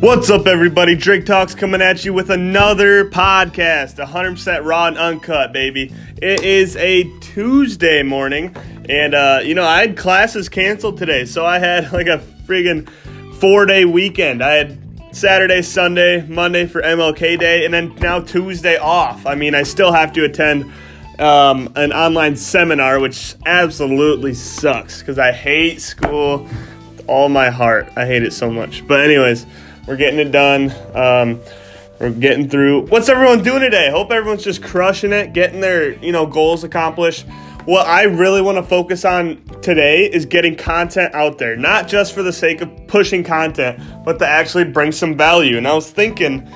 What's up, everybody? Drake Talks coming at you with another podcast, 100% raw and uncut, baby. It is a Tuesday morning, and uh, you know I had classes canceled today, so I had like a friggin' four day weekend. I had Saturday, Sunday, Monday for MLK Day, and then now Tuesday off. I mean, I still have to attend um, an online seminar, which absolutely sucks because I hate school all my heart. I hate it so much. But anyways. We're getting it done. Um, we're getting through. What's everyone doing today? Hope everyone's just crushing it, getting their you know goals accomplished. What I really want to focus on today is getting content out there, not just for the sake of pushing content, but to actually bring some value. And I was thinking,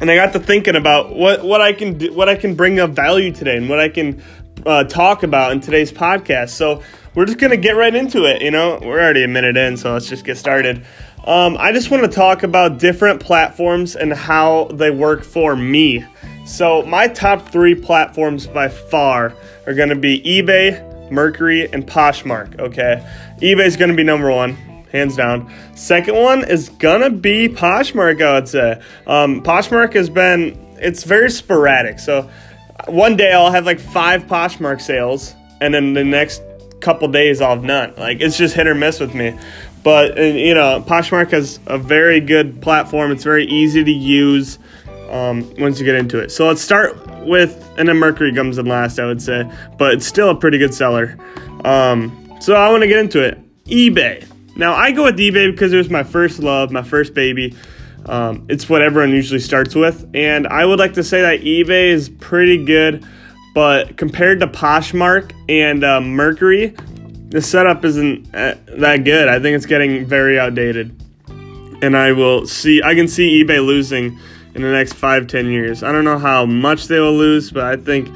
and I got to thinking about what what I can do, what I can bring of value today, and what I can uh, talk about in today's podcast. So we're just gonna get right into it. You know, we're already a minute in, so let's just get started. Um, I just want to talk about different platforms and how they work for me. So, my top three platforms by far are going to be eBay, Mercury, and Poshmark. Okay, eBay is going to be number one, hands down. Second one is going to be Poshmark, I would say. Um, Poshmark has been, it's very sporadic. So, one day I'll have like five Poshmark sales, and then the next couple days I'll have none. Like, it's just hit or miss with me. But you know, Poshmark has a very good platform. It's very easy to use um, once you get into it. So let's start with, and then Mercury comes in last, I would say, but it's still a pretty good seller. Um, so I want to get into it. eBay. Now I go with eBay because it was my first love, my first baby. Um, it's what everyone usually starts with, and I would like to say that eBay is pretty good. But compared to Poshmark and uh, Mercury, the setup isn't uh, that good. I think it's getting very outdated. And I will see, I can see eBay losing in the next five, ten years. I don't know how much they will lose, but I think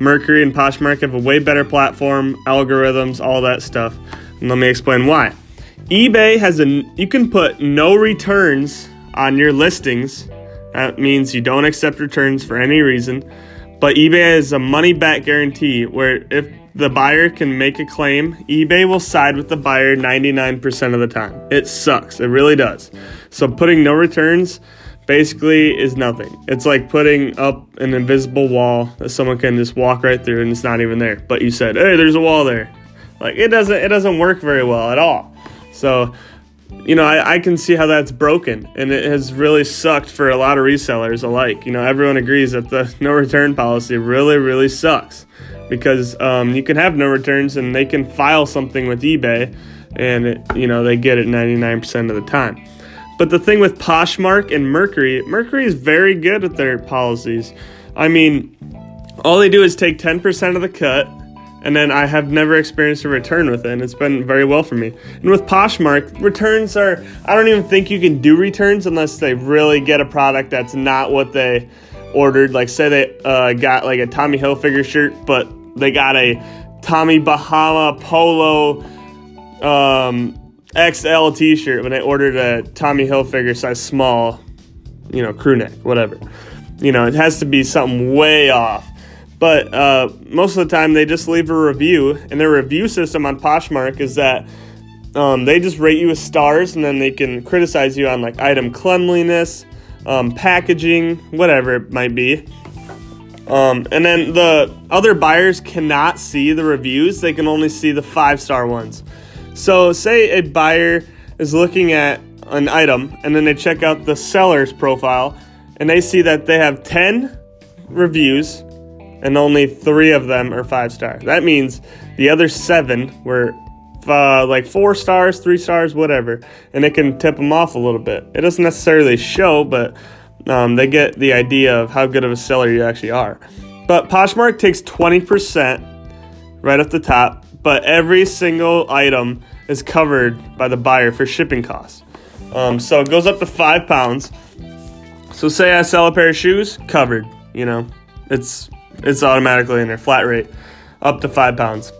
Mercury and Poshmark have a way better platform, algorithms, all that stuff. And let me explain why. eBay has a, you can put no returns on your listings. That means you don't accept returns for any reason. But eBay has a money back guarantee where if the buyer can make a claim, eBay will side with the buyer 99% of the time. It sucks. It really does. So putting no returns basically is nothing. It's like putting up an invisible wall that someone can just walk right through and it's not even there. But you said, "Hey, there's a wall there." Like it doesn't it doesn't work very well at all. So you know, I, I, can see how that's broken, and it has really sucked for a lot of resellers alike. You know, everyone agrees that the no return policy really, really sucks because um, you can have no returns and they can file something with eBay and it, you know they get it 99% of the time. But the thing with Poshmark and Mercury, Mercury is very good at their policies. I mean, all they do is take 10% of the cut and then I have never experienced a return with it, and it's been very well for me. And with Poshmark, returns are I don't even think you can do returns unless they really get a product that's not what they ordered. Like, say they uh, got like a Tommy Hilfiger shirt, but they got a Tommy Bahama Polo um, XL T-shirt when they ordered a Tommy Hilfiger size small, you know, crew neck, whatever. You know, it has to be something way off. But uh, most of the time, they just leave a review, and their review system on Poshmark is that um, they just rate you with stars, and then they can criticize you on like item cleanliness, um, packaging, whatever it might be. Um, and then the other buyers cannot see the reviews, they can only see the five star ones. So, say a buyer is looking at an item and then they check out the seller's profile and they see that they have 10 reviews and only three of them are five star. That means the other seven were uh, like four stars, three stars, whatever, and it can tip them off a little bit. It doesn't necessarily show, but um, they get the idea of how good of a seller you actually are. But Poshmark takes 20% right at the top, but every single item is covered by the buyer for shipping costs. Um, so it goes up to five pounds. So say I sell a pair of shoes, covered. You know, it's it's automatically in there, flat rate, up to five pounds.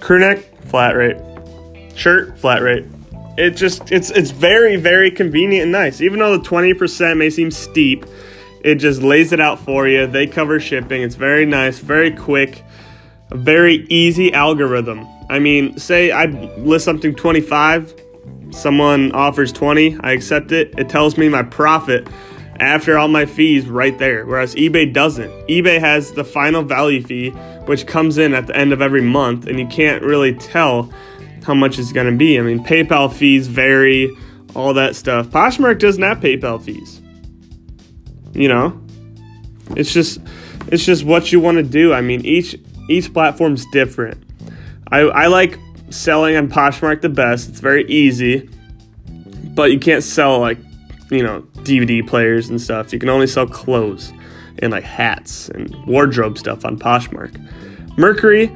Crew neck, flat rate. Shirt, flat rate it just it's it's very very convenient and nice. Even though the 20% may seem steep, it just lays it out for you. They cover shipping. It's very nice, very quick, a very easy algorithm. I mean, say I list something 25, someone offers 20, I accept it. It tells me my profit after all my fees right there, whereas eBay doesn't. eBay has the final value fee, which comes in at the end of every month, and you can't really tell how much it's going to be. I mean, PayPal fees vary, all that stuff. Poshmark doesn't have PayPal fees. You know, it's just it's just what you want to do. I mean, each each platform's different. I, I like selling on Poshmark the best. It's very easy, but you can't sell like you know DVD players and stuff. You can only sell clothes and like hats and wardrobe stuff on Poshmark. Mercury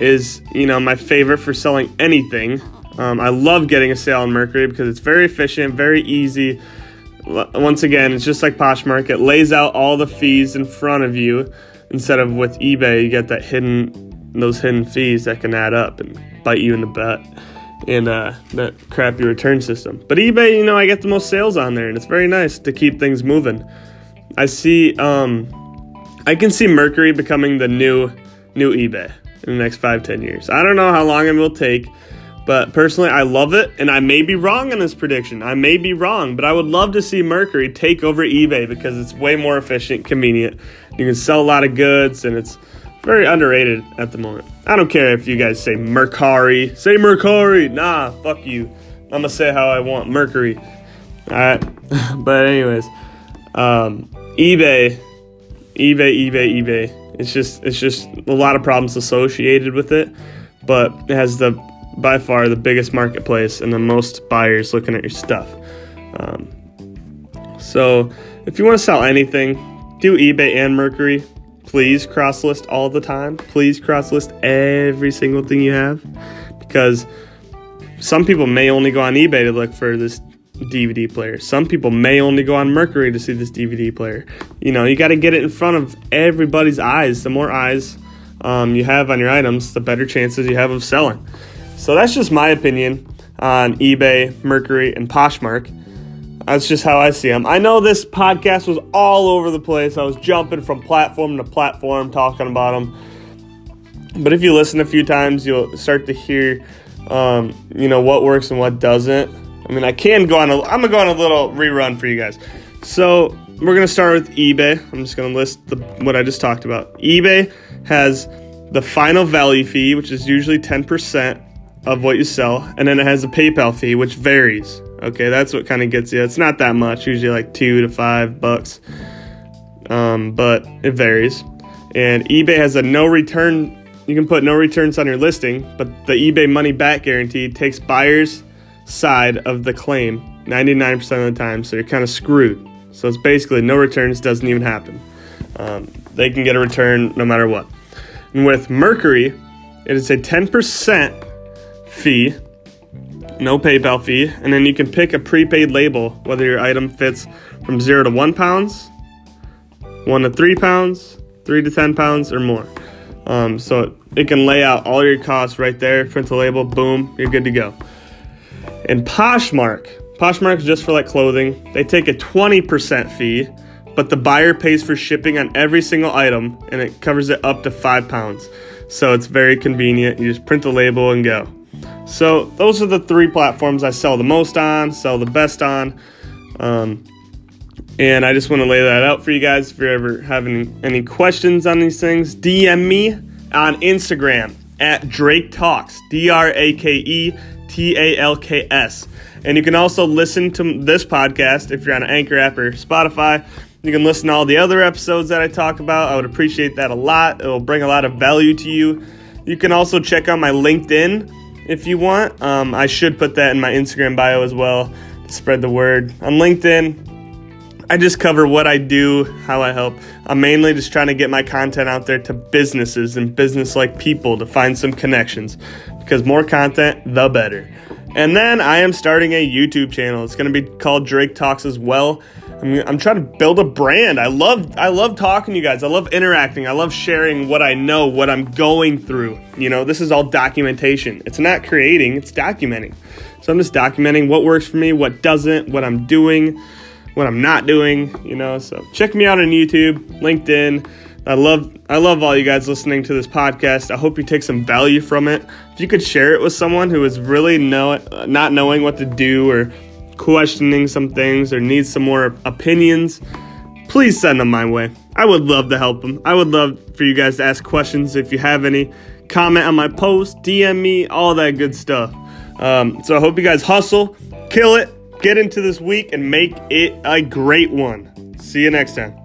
is you know my favorite for selling anything. Um, I love getting a sale on Mercury because it's very efficient, very easy. Once again, it's just like Poshmark. It lays out all the fees in front of you instead of with eBay. You get that hidden those hidden fees that can add up and bite you in the butt and uh, that crappy return system. But eBay, you know, I get the most sales on there, and it's very nice to keep things moving. I see, um, I can see Mercury becoming the new new eBay in the next five, ten years. I don't know how long it will take, but personally, I love it, and I may be wrong in this prediction. I may be wrong, but I would love to see Mercury take over eBay because it's way more efficient, convenient. You can sell a lot of goods, and it's very underrated at the moment. I don't care if you guys say Mercari. Say Mercari. Nah, fuck you. I'm gonna say how I want Mercury. Alright. but anyways. Um, eBay. eBay, eBay, eBay. It's just it's just a lot of problems associated with it. But it has the by far the biggest marketplace and the most buyers looking at your stuff. Um, so if you want to sell anything, do eBay and Mercury please cross list all the time. Please cross list every single thing you have because some people may only go on eBay to look for this DVD player. Some people may only go on Mercury to see this DVD player. You know, you got to get it in front of everybody's eyes. The more eyes um, you have on your items, the better chances you have of selling. So that's just my opinion on eBay, Mercury, and Poshmark. That's just how I see them. I know this podcast was all over the place. I was jumping from platform to platform talking about them. But if you listen a few times, you'll start to hear, um, you know, what works and what doesn't. I mean, I can go on a, I'm gonna go on a little rerun for you guys. So we're gonna start with eBay. I'm just gonna list the, what I just talked about. eBay has the final value fee, which is usually 10% of what you sell, and then it has a PayPal fee, which varies. Okay, that's what kind of gets you. It's not that much, usually like two to five bucks, um, but it varies. And eBay has a no return. You can put no returns on your listing, but the eBay money back guarantee takes buyer's side of the claim 99% of the time, so you're kind of screwed. So it's basically no returns doesn't even happen. Um, they can get a return no matter what. And with Mercury, it is a 10% fee no PayPal fee, and then you can pick a prepaid label whether your item fits from 0 to 1 pounds, 1 to 3 pounds, 3 to 10 pounds, or more. Um, so it can lay out all your costs right there, print the label, boom, you're good to go. And Poshmark, Poshmark is just for like clothing. They take a 20% fee, but the buyer pays for shipping on every single item and it covers it up to 5 pounds. So it's very convenient. You just print the label and go. So those are the three platforms I sell the most on, sell the best on. Um, and I just want to lay that out for you guys. If you're ever having any questions on these things, DM me on Instagram at Drake Talks, D R A K E T A L K S. And you can also listen to this podcast if you're on an Anchor app or Spotify. You can listen to all the other episodes that I talk about. I would appreciate that a lot. It will bring a lot of value to you. You can also check out my LinkedIn if you want. Um, I should put that in my Instagram bio as well to spread the word. On LinkedIn, I just cover what I do, how I help. I'm mainly just trying to get my content out there to businesses and business like people to find some connections because more content, the better. And then I am starting a YouTube channel. It's going to be called Drake Talks as well. I'm, I'm trying to build a brand. I love I love talking to you guys. I love interacting. I love sharing what I know, what I'm going through. You know, this is all documentation. It's not creating, it's documenting. So I'm just documenting what works for me, what doesn't, what I'm doing, what I'm not doing, you know. So check me out on YouTube, LinkedIn, I love I love all you guys listening to this podcast. I hope you take some value from it. If you could share it with someone who is really know not knowing what to do or questioning some things or needs some more opinions, please send them my way. I would love to help them. I would love for you guys to ask questions if you have any. Comment on my post, DM me, all that good stuff. Um, so I hope you guys hustle, kill it, get into this week, and make it a great one. See you next time.